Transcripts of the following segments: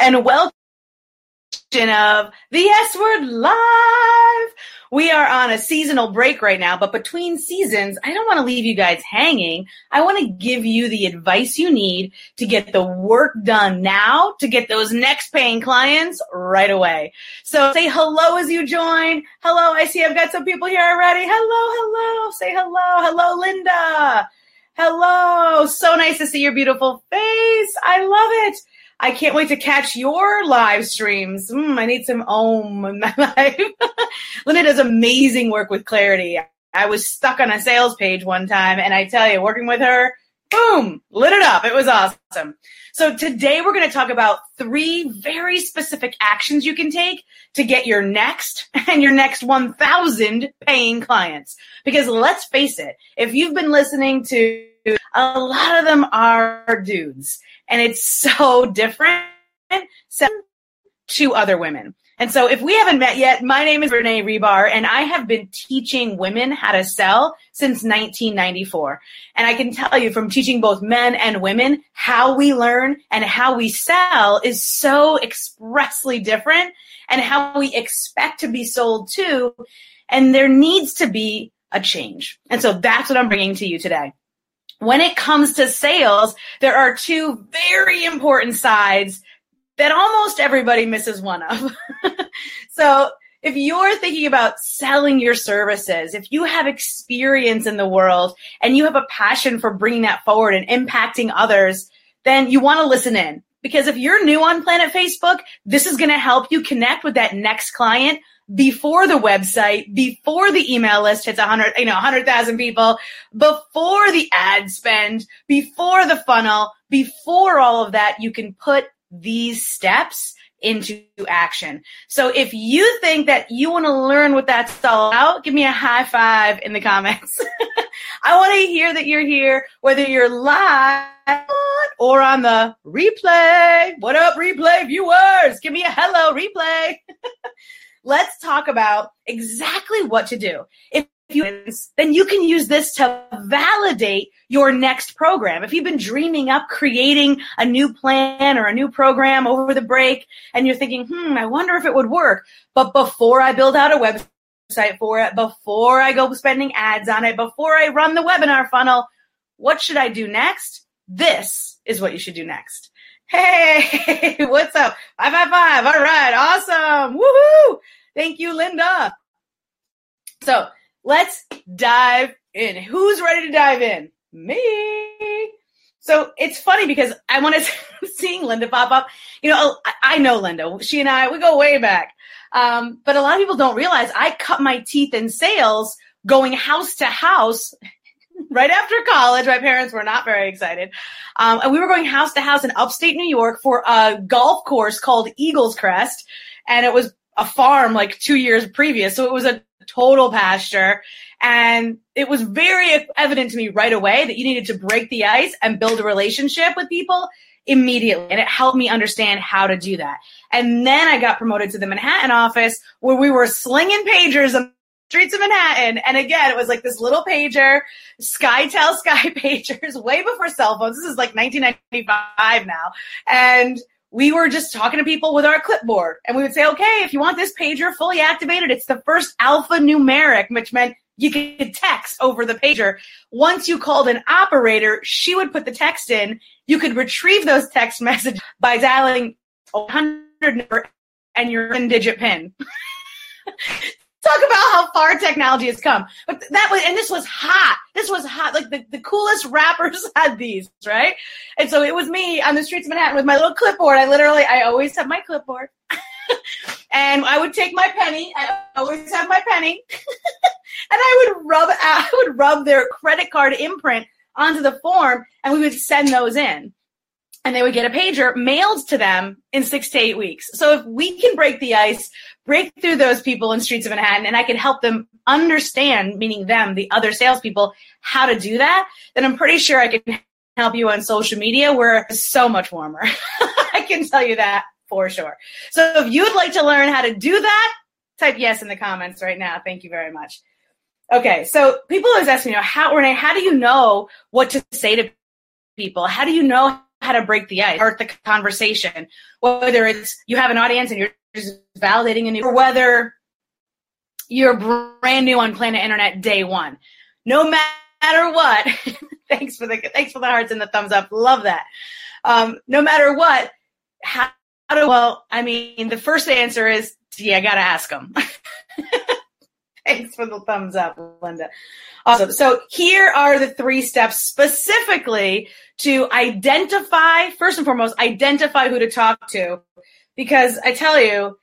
and welcome of the S Word Live. We are on a seasonal break right now, but between seasons, I don't want to leave you guys hanging. I want to give you the advice you need to get the work done now to get those next paying clients right away. So say hello as you join. Hello, I see I've got some people here already. Hello, hello. Say hello. Hello, Linda. Hello. So nice to see your beautiful face. I love it. I can't wait to catch your live streams. Mm, I need some om in my life. Linda does amazing work with clarity. I was stuck on a sales page one time, and I tell you, working with her, boom, lit it up. It was awesome. So today we're going to talk about three very specific actions you can take to get your next and your next 1000 paying clients. Because let's face it, if you've been listening to a lot of them are dudes and it's so different to other women. And so if we haven't met yet, my name is Renee Rebar and I have been teaching women how to sell since 1994. And I can tell you from teaching both men and women, how we learn and how we sell is so expressly different and how we expect to be sold to. And there needs to be a change. And so that's what I'm bringing to you today when it comes to sales, there are two very important sides that almost everybody misses one of. so if you're thinking about selling your services, if you have experience in the world and you have a passion for bringing that forward and impacting others, then you want to listen in. Because if you're new on Planet Facebook, this is going to help you connect with that next client before the website, before the email list hits 100, you know, 100,000 people, before the ad spend, before the funnel, before all of that, you can put these steps into action. So if you think that you want to learn what that's all about, give me a high five in the comments. I want to hear that you're here, whether you're live or on the replay. What up, replay viewers? Give me a hello, replay. let's talk about exactly what to do. If you, then you can use this to validate your next program. If you've been dreaming up creating a new plan or a new program over the break and you're thinking, hmm, I wonder if it would work. But before I build out a website for it, before I go spending ads on it, before I run the webinar funnel, what should I do next? This is what you should do next. Hey, what's up? Five, five, five. All right. Awesome. Woohoo. Thank you, Linda. So let's dive in. Who's ready to dive in? Me. So it's funny because I want to seeing Linda pop up. You know, I know Linda. She and I, we go way back. Um, but a lot of people don't realize I cut my teeth in sales going house to house right after college. My parents were not very excited. Um, and we were going house to house in upstate New York for a golf course called Eagles Crest. And it was a farm like two years previous. So it was a total pasture. And it was very evident to me right away that you needed to break the ice and build a relationship with people immediately. And it helped me understand how to do that. And then I got promoted to the Manhattan office where we were slinging pagers streets of Manhattan. And again, it was like this little pager, SkyTel Sky pagers, way before cell phones. This is like 1995 now. And we were just talking to people with our clipboard and we would say, okay, if you want this pager fully activated, it's the first alphanumeric, which meant you could text over the pager. Once you called an operator, she would put the text in. You could retrieve those text messages by dialing 100 number and your 10 digit pin. talk about how far technology has come. But that was, and this was hot. This was hot. Like the, the coolest rappers had these, right? And so it was me on the streets of Manhattan with my little clipboard. I literally, I always have my clipboard. and I would take my penny. I always have my penny. and I would rub, I would rub their credit card imprint onto the form and we would send those in and they would get a pager mailed to them in six to eight weeks. So if we can break the ice, break through those people in streets of Manhattan, and I can help them understand, meaning them, the other salespeople, how to do that, then I'm pretty sure I can help you on social media where it's so much warmer. I can tell you that for sure. So if you'd like to learn how to do that, type yes in the comments right now. Thank you very much. Okay, so people always ask me, you know, how Renee, how do you know what to say to people? How do you know how to break the ice, start the conversation, whether it's you have an audience and you're just validating a new, or whether you're brand new on Planet Internet day one. No matter what, thanks for the thanks for the hearts and the thumbs up. Love that. Um, no matter what, how, how do well? I mean, the first answer is yeah, I gotta ask them. thanks for the thumbs up, Linda. Awesome. So here are the three steps specifically to identify, first and foremost, identify who to talk to. Because I tell you,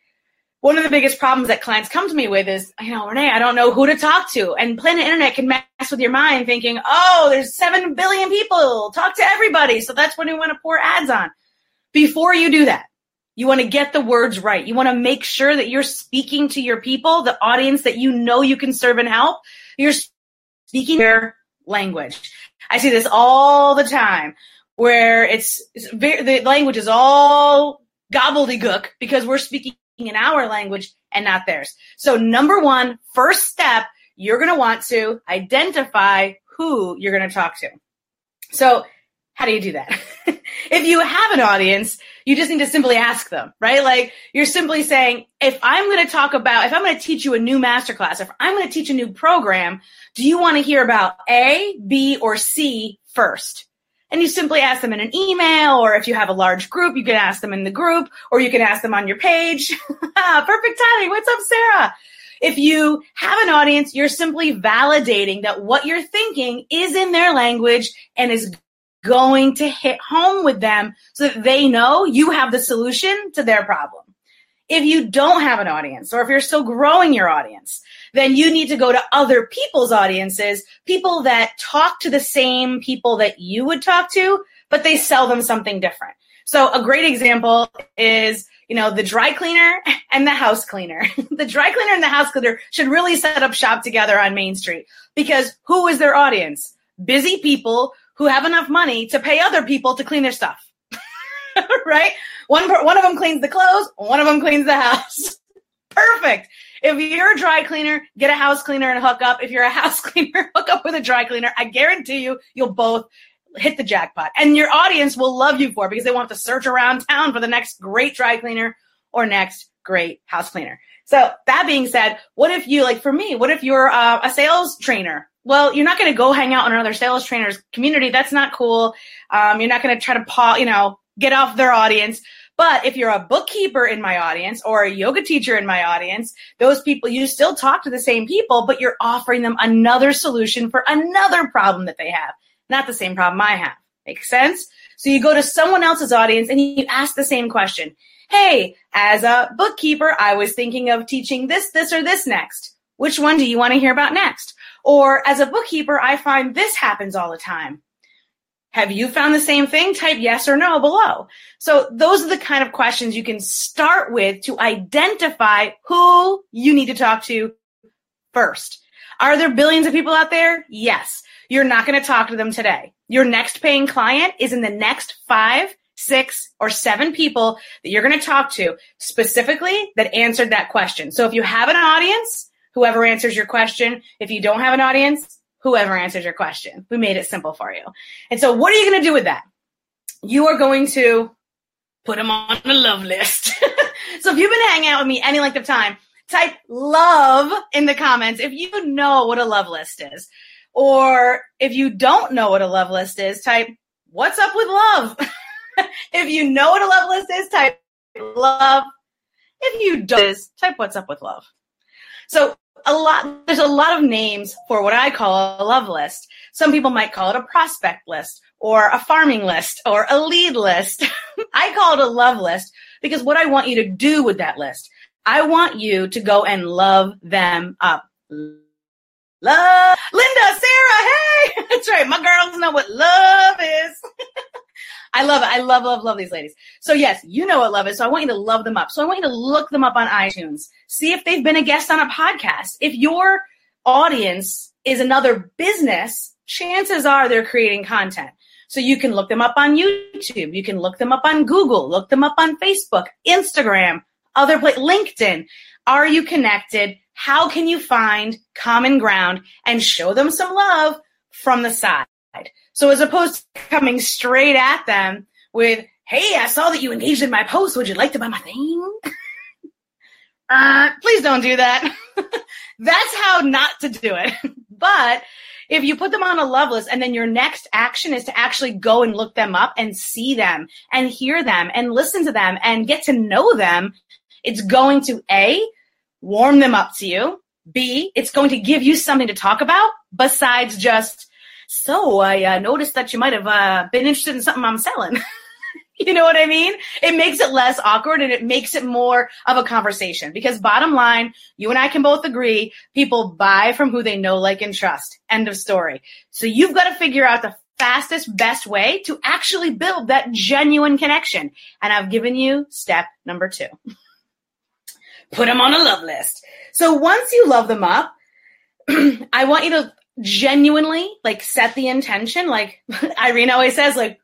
one of the biggest problems that clients come to me with is, you know, Renee, I don't know who to talk to. And Planet Internet can mess with your mind thinking, oh, there's 7 billion people. Talk to everybody. So that's when you want to pour ads on. Before you do that, you want to get the words right. You want to make sure that you're speaking to your people, the audience that you know you can serve and help. You're speaking their language. I see this all the time where it's, it's very, the language is all gobbledygook because we're speaking in our language and not theirs. So number one, first step, you're going to want to identify who you're going to talk to. So how do you do that? if you have an audience, you just need to simply ask them, right? Like you're simply saying, if I'm going to talk about, if I'm going to teach you a new masterclass, if I'm going to teach a new program, do you want to hear about A, B, or C first? And you simply ask them in an email, or if you have a large group, you can ask them in the group, or you can ask them on your page. Perfect timing. What's up, Sarah? If you have an audience, you're simply validating that what you're thinking is in their language and is going to hit home with them so that they know you have the solution to their problem. If you don't have an audience, or if you're still growing your audience, then you need to go to other people's audiences, people that talk to the same people that you would talk to, but they sell them something different. So a great example is, you know, the dry cleaner and the house cleaner. the dry cleaner and the house cleaner should really set up shop together on Main Street because who is their audience? Busy people who have enough money to pay other people to clean their stuff. right? One, one of them cleans the clothes, one of them cleans the house. Perfect. If you're a dry cleaner, get a house cleaner and hook up. If you're a house cleaner, hook up with a dry cleaner. I guarantee you, you'll both hit the jackpot. And your audience will love you for because they want to search around town for the next great dry cleaner or next great house cleaner. So that being said, what if you, like for me, what if you're uh, a sales trainer? Well, you're not going to go hang out in another sales trainer's community. That's not cool. Um, you're not going to try to, paw, you know, get off their audience. But if you're a bookkeeper in my audience or a yoga teacher in my audience, those people, you still talk to the same people, but you're offering them another solution for another problem that they have, not the same problem I have. Makes sense? So you go to someone else's audience and you ask the same question. Hey, as a bookkeeper, I was thinking of teaching this, this, or this next. Which one do you want to hear about next? Or as a bookkeeper, I find this happens all the time. Have you found the same thing? Type yes or no below. So those are the kind of questions you can start with to identify who you need to talk to first. Are there billions of people out there? Yes. You're not going to talk to them today. Your next paying client is in the next five, six, or seven people that you're going to talk to specifically that answered that question. So if you have an audience, whoever answers your question. If you don't have an audience, whoever answers your question. We made it simple for you. And so what are you going to do with that? You are going to put them on the love list. so if you've been hanging out with me any length of time, type love in the comments if you know what a love list is. Or if you don't know what a love list is, type what's up with love. if you know what a love list is, type love. If you don't, type what's up with love. So a lot there's a lot of names for what I call a love list. Some people might call it a prospect list or a farming list or a lead list. I call it a love list because what I want you to do with that list, I want you to go and love them up. Love Linda, Sarah, hey! That's right. My girls know what love is. I love it. I love, love, love these ladies. So yes, you know what love is. So I want you to love them up. So I want you to look them up on iTunes. See if they've been a guest on a podcast. If your audience is another business, chances are they're creating content. So you can look them up on YouTube. You can look them up on Google, look them up on Facebook, Instagram, other place, LinkedIn. Are you connected? How can you find common ground and show them some love from the side? So as opposed to coming straight at them with, Hey, I saw that you engaged in my post. Would you like to buy my thing? uh, please don't do that. That's how not to do it. but if you put them on a love list and then your next action is to actually go and look them up and see them and hear them and listen to them and get to know them, it's going to A, warm them up to you. B, it's going to give you something to talk about besides just, so I uh, noticed that you might have uh, been interested in something I'm selling. You know what I mean? It makes it less awkward and it makes it more of a conversation because bottom line, you and I can both agree people buy from who they know, like, and trust. End of story. So you've got to figure out the fastest, best way to actually build that genuine connection. And I've given you step number two. Put them on a love list. So once you love them up, I want you to genuinely like set the intention. Like Irene always says, like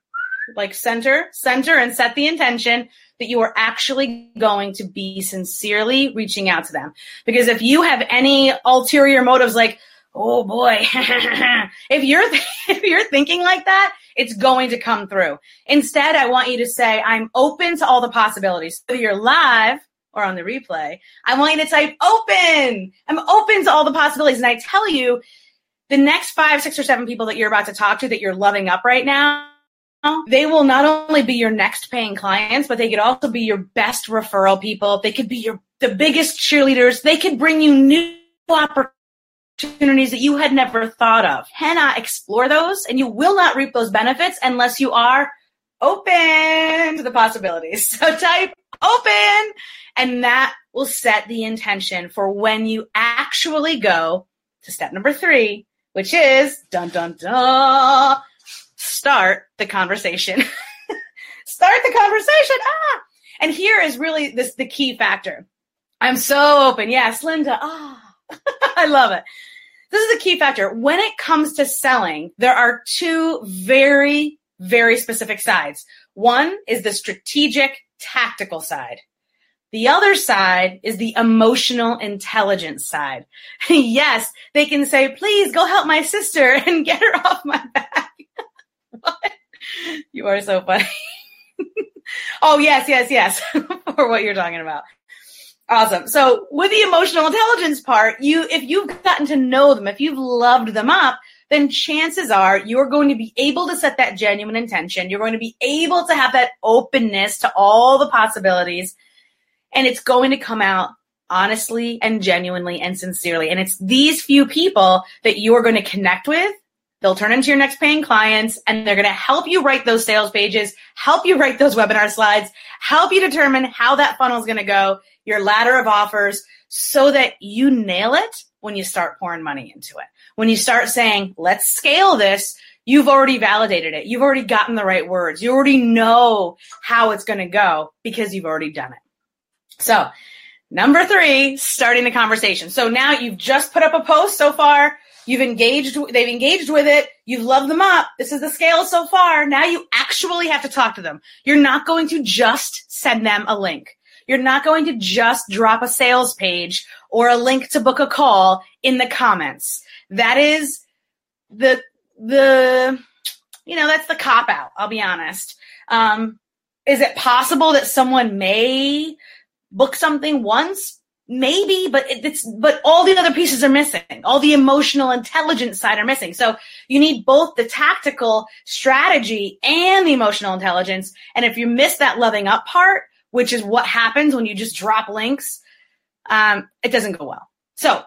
like center, center and set the intention that you are actually going to be sincerely reaching out to them. Because if you have any ulterior motives like, oh boy, if you're, if you're thinking like that, it's going to come through. Instead, I want you to say, I'm open to all the possibilities. Whether you're live or on the replay, I want you to type open. I'm open to all the possibilities. And I tell you, the next five, six, or seven people that you're about to talk to that you're loving up right now, they will not only be your next paying clients, but they could also be your best referral people. They could be your the biggest cheerleaders. They could bring you new opportunities that you had never thought of. Cannot explore those, and you will not reap those benefits unless you are open to the possibilities. So type open, and that will set the intention for when you actually go to step number three, which is dun dun dun start the conversation. start the conversation. Ah. And here is really this the key factor. I'm so open. Yes, Linda. Ah. I love it. This is the key factor. When it comes to selling, there are two very, very specific sides. One is the strategic, tactical side. The other side is the emotional intelligence side. yes, they can say, please go help my sister and get her off my back. you are so funny. oh, yes, yes, yes, for what you're talking about. Awesome. So with the emotional intelligence part, you, if you've gotten to know them, if you've loved them up, then chances are you're going to be able to set that genuine intention. You're going to be able to have that openness to all the possibilities and it's going to come out honestly and genuinely and sincerely. And it's these few people that you're going to connect with They'll turn into your next paying clients and they're going to help you write those sales pages, help you write those webinar slides, help you determine how that funnel is going to go, your ladder of offers so that you nail it when you start pouring money into it. When you start saying, let's scale this, you've already validated it. You've already gotten the right words. You already know how it's going to go because you've already done it. So number three, starting the conversation. So now you've just put up a post so far You've engaged, they've engaged with it. You've loved them up. This is the scale so far. Now you actually have to talk to them. You're not going to just send them a link. You're not going to just drop a sales page or a link to book a call in the comments. That is the, the, you know, that's the cop out. I'll be honest. Um, is it possible that someone may book something once? maybe, but it's, but all the other pieces are missing. All the emotional intelligence side are missing. So you need both the tactical strategy and the emotional intelligence. And if you miss that loving up part, which is what happens when you just drop links, um, it doesn't go well. So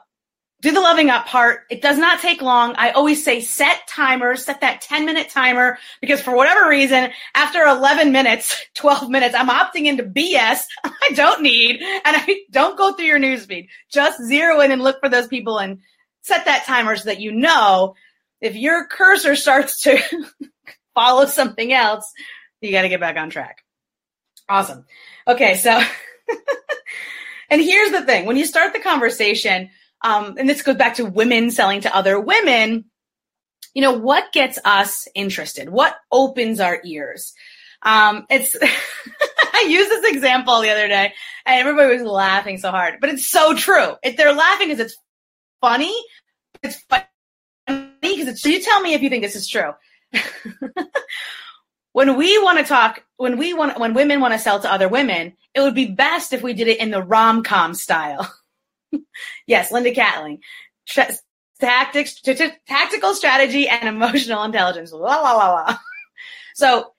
do the loving up part. It does not take long. I always say set timers, set that 10 minute timer because for whatever reason, after 11 minutes, 12 minutes, I'm opting into BS I don't need and I don't go through your newsfeed. Just zero in and look for those people and set that timer so that you know if your cursor starts to follow something else, you got to get back on track. Awesome. Okay. So, and here's the thing. When you start the conversation, um, and this goes back to women selling to other women, you know, what gets us interested? What opens our ears? Um, it's, I used this example the other day and everybody was laughing so hard, but it's so true. If they're laughing because it's funny, it's funny because it's, you tell me if you think this is true. when we want to talk, when we want, when women want to sell to other women, it would be best if we did it in the rom com style. yes, Linda Catling. Tra- tactics, t- t- tactical strategy and emotional intelligence. La la la la. so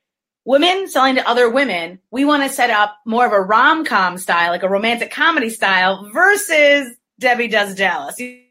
women selling to other women, we want to set up more of a rom com style, like a romantic comedy style versus Debbie Does Dallas. You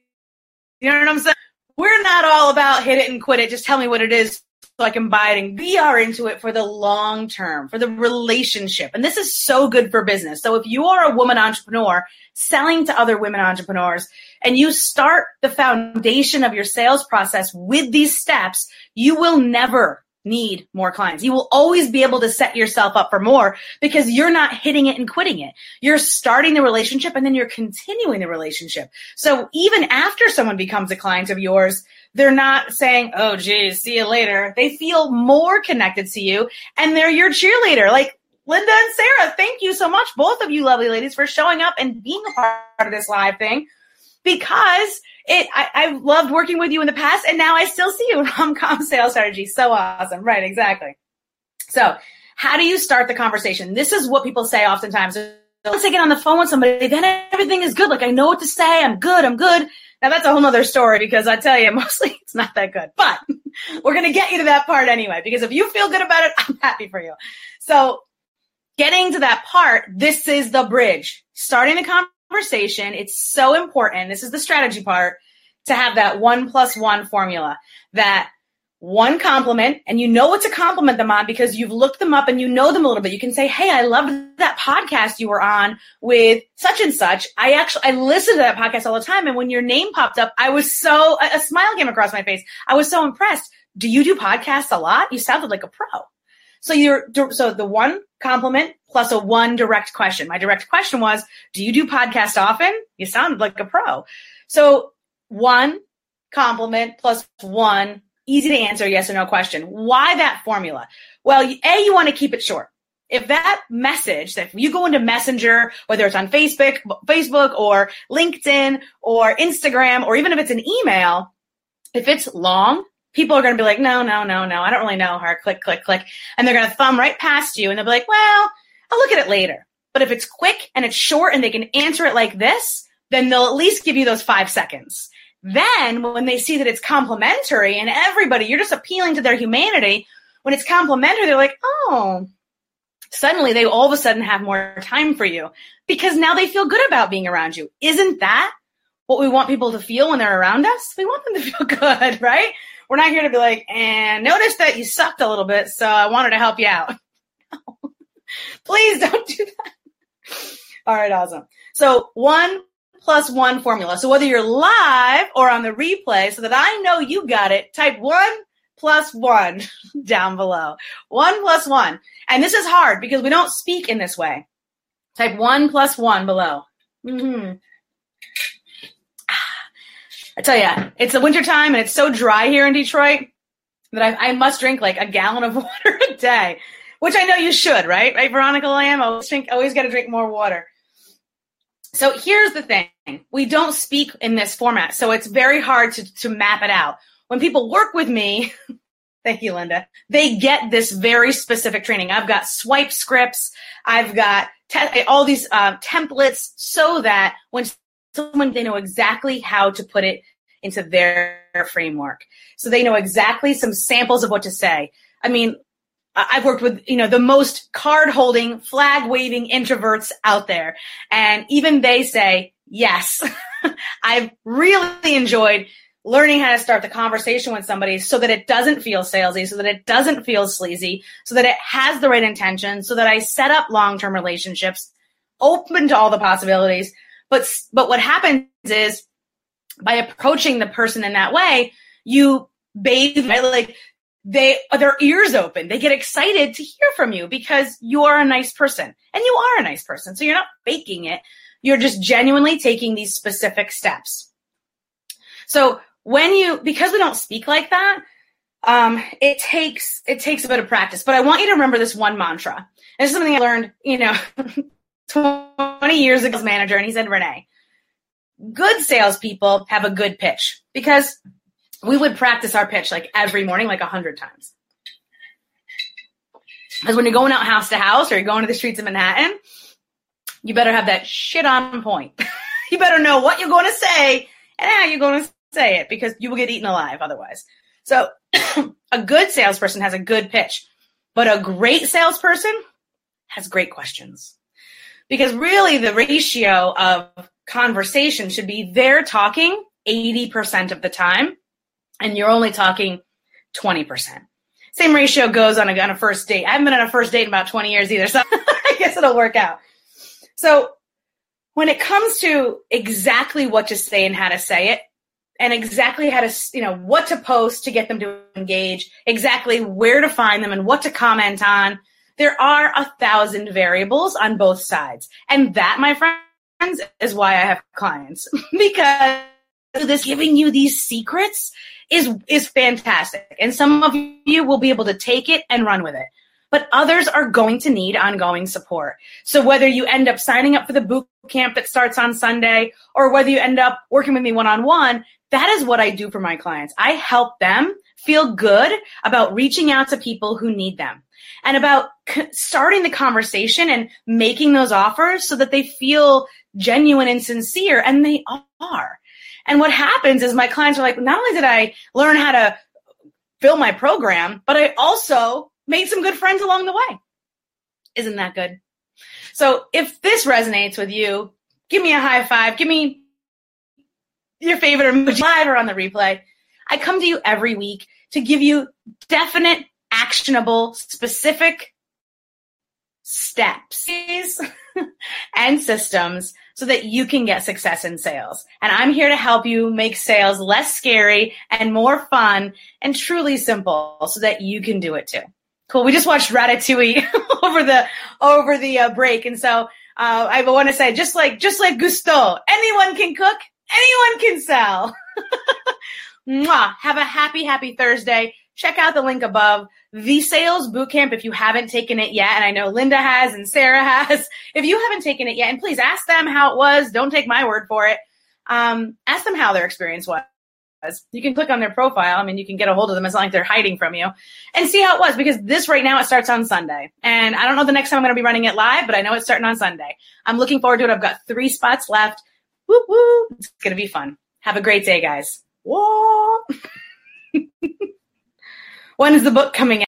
know what I'm saying? We're not all about hit it and quit it. Just tell me what it is I can buy it. And we are into it for the long term, for the relationship. And this is so good for business. So if you are a woman entrepreneur selling to other women entrepreneurs and you start the foundation of your sales process with these steps, you will never need more clients. You will always be able to set yourself up for more because you're not hitting it and quitting it. You're starting the relationship and then you're continuing the relationship. So even after someone becomes a client of yours, they're not saying, Oh, geez, see you later. They feel more connected to you and they're your cheerleader. Like Linda and Sarah, thank you so much, both of you lovely ladies, for showing up and being a part of this live thing because it I, I loved working with you in the past and now I still see you in rom-com sales strategy. So awesome. Right, exactly. So how do you start the conversation? This is what people say oftentimes. Once I get on the phone with somebody, then everything is good. Like I know what to say. I'm good. I'm good. Now that's a whole nother story because I tell you, mostly it's not that good, but we're to get you to that part anyway, because if you feel good about it, I'm happy for you. So getting to that part, this is the bridge. Starting the conversation, it's so important. This is the strategy part to have that one plus one formula that one compliment and you know what to compliment them on because you've looked them up and you know them a little bit. You can say, Hey, I loved that podcast you were on with such and such. I actually, I listen to that podcast all the time. And when your name popped up, I was so, a smile came across my face. I was so impressed. Do you do podcasts a lot? You sounded like a pro. So you're, so the one compliment plus a one direct question. My direct question was, do you do podcasts often? You sound like a pro. So one compliment plus one easy to answer yes or no question. Why that formula? Well, A, you want to keep it short. If that message that you go into Messenger, whether it's on Facebook, Facebook or LinkedIn or Instagram, or even if it's an email, if it's long, people are going to be like, no, no, no, no, I don't really know her. Click, click, click. And they're going to thumb right past you and they'll be like, well, I'll look at it later. But if it's quick and it's short and they can answer it like this, then they'll at least give you those five seconds. Then when they see that it's complimentary and everybody, you're just appealing to their humanity. When it's complimentary, they're like, oh, suddenly they all of a sudden have more time for you because now they feel good about being around you. Isn't that what we want people to feel when they're around us? We want them to feel good, right? We're not here to be like, and notice that you sucked a little bit, so I wanted to help you out. Please don't do that. All right, awesome. So one plus one formula. So whether you're live or on the replay, so that I know you got it, type one plus one down below. One plus one. And this is hard because we don't speak in this way. Type one plus one below. Mm-hmm. I tell you, it's the winter time and it's so dry here in Detroit that I, I, must drink like a gallon of water a day, which I know you should, right? Right, Veronica Lamb? I always think, always got to drink more water. So here's the thing. We don't speak in this format. So it's very hard to, to map it out. When people work with me, thank you, Linda, they get this very specific training. I've got swipe scripts. I've got te- all these uh, templates so that when someone they know exactly how to put it into their framework. So they know exactly some samples of what to say. I mean, I've worked with, you know, the most card holding, flag waving introverts out there. And even they say, yes, I've really enjoyed learning how to start the conversation with somebody so that it doesn't feel salesy, so that it doesn't feel sleazy, so that it has the right intention, so that I set up long-term relationships open to all the possibilities but but what happens is by approaching the person in that way, you bathe right? like they their ears open. They get excited to hear from you because you are a nice person. And you are a nice person. So you're not faking it. You're just genuinely taking these specific steps. So when you because we don't speak like that, um, it takes it takes a bit of practice. But I want you to remember this one mantra. This is something I learned, you know, 20 years ago as manager, and he said, Renee, good salespeople have a good pitch because we would practice our pitch like every morning, like a hundred times. Because when you're going out house to house or you're going to the streets of Manhattan, you better have that shit on point. you better know what you're going to say and how you're going to say it because you will get eaten alive otherwise. So a good salesperson has a good pitch, but a great salesperson has great questions. Because really the ratio of conversation should be they're talking 80% of the time and you're only talking 20%. Same ratio goes on a, on a first date. I haven't been on a first date in about 20 years either, so I guess it'll work out. So when it comes to exactly what to say and how to say it, and exactly how to, you know, what to post to get them to engage, exactly where to find them and what to comment on, there are a thousand variables on both sides. And that, my friends, is why I have clients because this giving you these secrets is, is fantastic. And some of you will be able to take it and run with it but others are going to need ongoing support. So whether you end up signing up for the boot camp that starts on Sunday or whether you end up working with me one on one, that is what I do for my clients. I help them feel good about reaching out to people who need them and about starting the conversation and making those offers so that they feel genuine and sincere and they are. And what happens is my clients are like, not only did I learn how to fill my program, but I also made some good friends along the way. Isn't that good? So if this resonates with you, give me a high five. Give me your favorite emoji live or on the replay. I come to you every week to give you definite, actionable, specific steps and systems so that you can get success in sales. And I'm here to help you make sales less scary and more fun and truly simple so that you can do it too. Cool. We just watched Ratatouille over the over the uh, break, and so uh, I want to say, just like just like Gusteau, anyone can cook, anyone can sell. Mwah. Have a happy, happy Thursday. Check out the link above, the sales bootcamp if you haven't taken it yet. And I know Linda has and Sarah has. If you haven't taken it yet, and please ask them how it was. Don't take my word for it. Um, ask them how their experience was. You can click on their profile. I mean, you can get a hold of them as long as they're hiding from you and see how it was because this right now it starts on Sunday. And I don't know the next time I'm going to be running it live, but I know it's starting on Sunday. I'm looking forward to it. I've got three spots left. Woo woo. It's going to be fun. Have a great day, guys. Whoa. when is the book coming out?